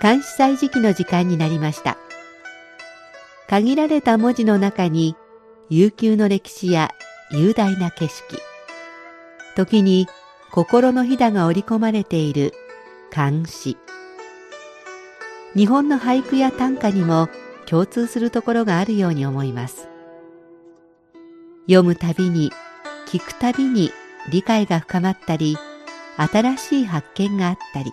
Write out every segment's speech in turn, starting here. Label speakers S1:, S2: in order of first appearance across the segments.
S1: 監視祭時期の時間になりました。限られた文字の中に悠久の歴史や雄大な景色時に心のひだが織り込まれている漢詩日本の俳句や短歌にも共通するところがあるように思います。読むたびに聞くたびに理解が深まったり新しい発見があったり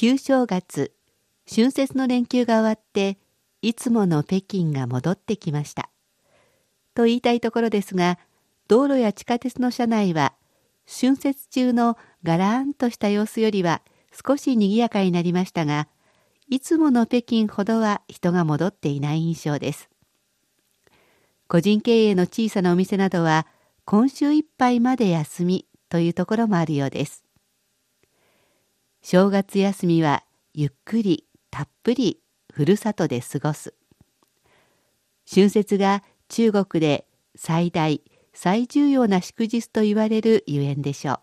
S1: 旧正月春節の連休が終わっていつもの北京が戻ってきました。と言いたいところですが道路や地下鉄の車内は春節中のガラーンとした様子よりは少し賑やかになりましたがいつもの北京ほどは人が戻っていない印象です。個人経営の小さなお店などは今週いっぱいまで休みというところもあるようです。正月休みはゆっくりたっぷりふるさとで過ごす。春節が中国で最大最重要な祝日と言われるゆえんでしょう。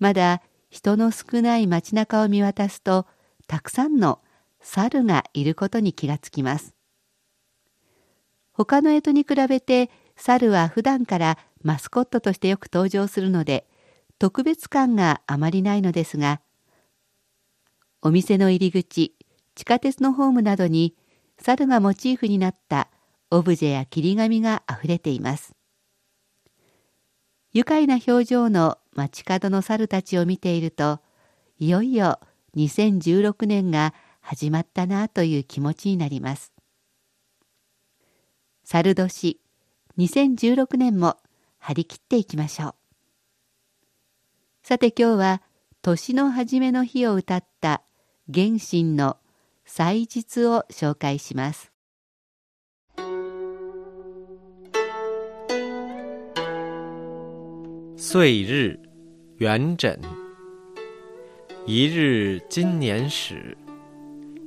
S1: まだ人の少ない街中を見渡すとたくさんの猿がいることに気がつきます。他の干支に比べて猿は普段からマスコットとしてよく登場するので特別感があまりないのですがお店の入り口地下鉄のホームなどに猿がモチーフになったオブジェや切り紙があふれています。愉快な表情の街角の猿たちを見ているといよいよ2016年が始まったなという気持ちになります。猿年2016年も張り切っていきましょう。さて今日は年の初めの日を歌った原神の祭日を紹介します。
S2: 岁日元稹一日今年始，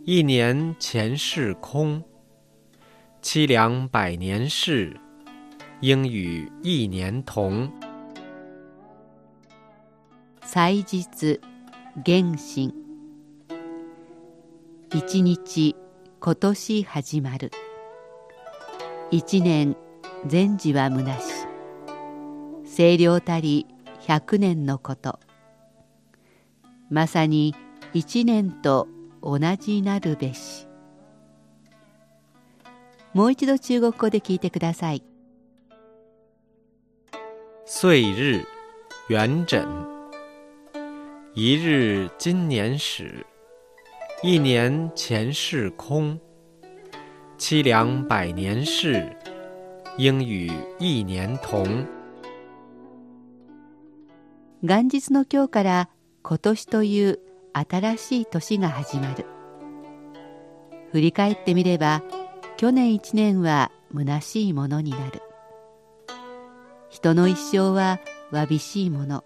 S2: 一年前世空。凄凉百年事，应与一年同。
S1: 祭日原神。一日今年始まる。一年前時はむなし。清涼たり百年のこと。まさに一年と同じなるべし。もう一度中国語で聞いてください。
S2: 岁日元稹。一日今年始，一年前世空。凄凉百年事，应与一年同。
S1: 元日の今日から今年という新しい年が始まる。振り返ってみれば、去年一年は虚しいものになる。人の一生はわびしいもの。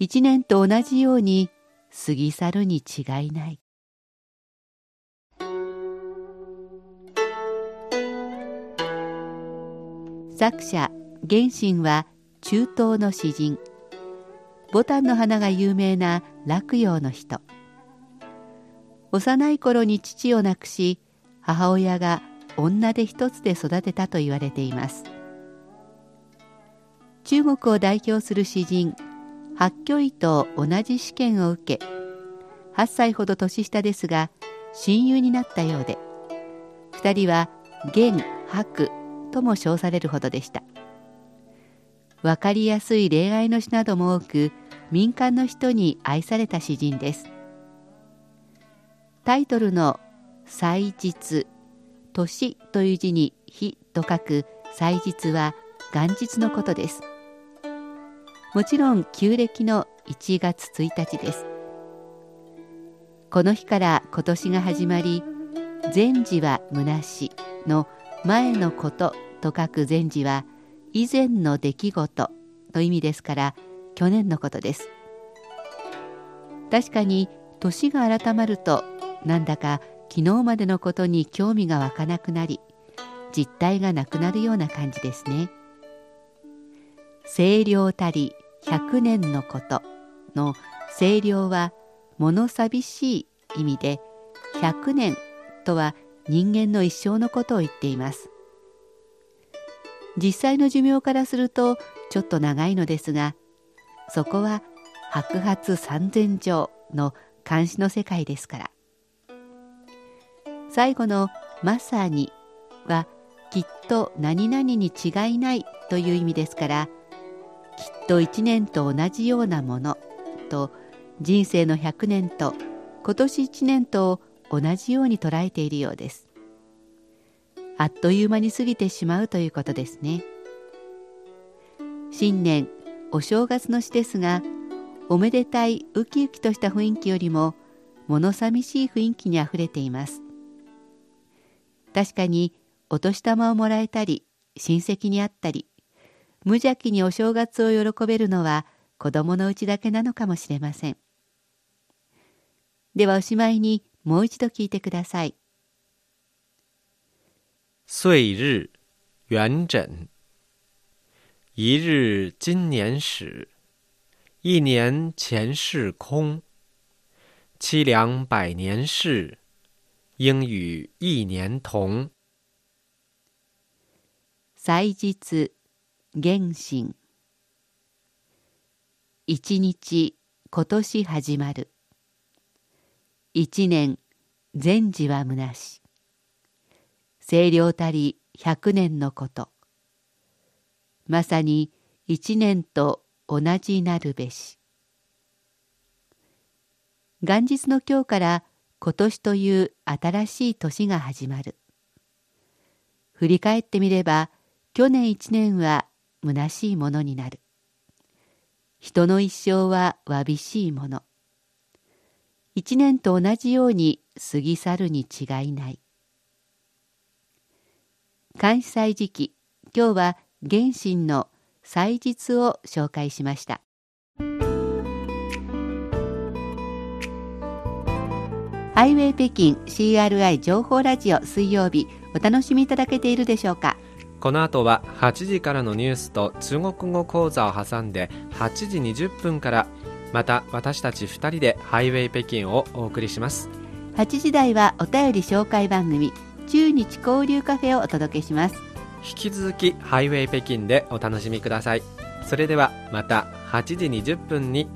S1: 一年と同じように過ぎ去るに違いない。作者原神は中東の詩人。ボタンの花が有名な洛陽の人。幼い頃に父を亡くし母親が女手一つで育てたと言われています。中国を代表する詩人八居医と同じ試験を受け8歳ほど年下ですが親友になったようで2人は元白とも称されるほどでした。分かりやすい恋愛の詩なども多く民間の人に愛された詩人です。タイトルの「祭日」「年」という字に「日」と書く祭日は元日のことです。もちろん旧暦の1月1日です。この日から今年が始まり前時は虚しの前のことと書く前時は以前の出来事という意味ですから去年のことです。確かに年が改まるとなんだか昨日までのことに興味が湧かなくなり実体がなくなるような感じですね。清涼たり百年のことの清涼は物寂しい意味で百年とは人間の一生のことを言っています。実際の寿命からするとちょっと長いのですがそこは白髪三千丈の監視の世界ですから。最後の「まさに」はきっと何々に違いないという意味ですからきっと一年と同じようなものと人生の100年と今年1年と同じように捉えているようです。あっという間に過ぎてしまうということですね。新年お正月の詩ですがおめでたいウキウキとした雰囲気よりも物寂しい雰囲気にあふれています。確かにお年玉をもらえたり親戚に会ったり無邪気にお正月を喜べるのは子供のうちだけなのかもしれません。ではおしまいにもう一度聞いてください
S2: 岁日元稹。一日今年始。一年前世空。凄凉百年事。应与一年同。
S1: 祭日元神。一日今年始まる。一年前時は虚し。清涼たり百年のこと。まさに一年と同じなるべし。元日の今日から今年という新しい年が始まる。振り返ってみれば去年一年は虚しいものになる。人の一生はわびしいもの。一年と同じように過ぎ去るに違いない。関西祭時期今日は原神の祭日を紹介しました。ハイウェイ北京 CRI 情報ラジオ水曜日お楽しみいただけているでしょうか？
S2: この後は8時からのニュースと中国語講座を挟んで8時20分からまた私たち2人でハイウェイ北京をお送りします。
S1: 8時台はお便り紹介番組中日交流カフェをお届けします。
S2: 引き続きハイウェイ北京でお楽しみください。それではまた8時20分に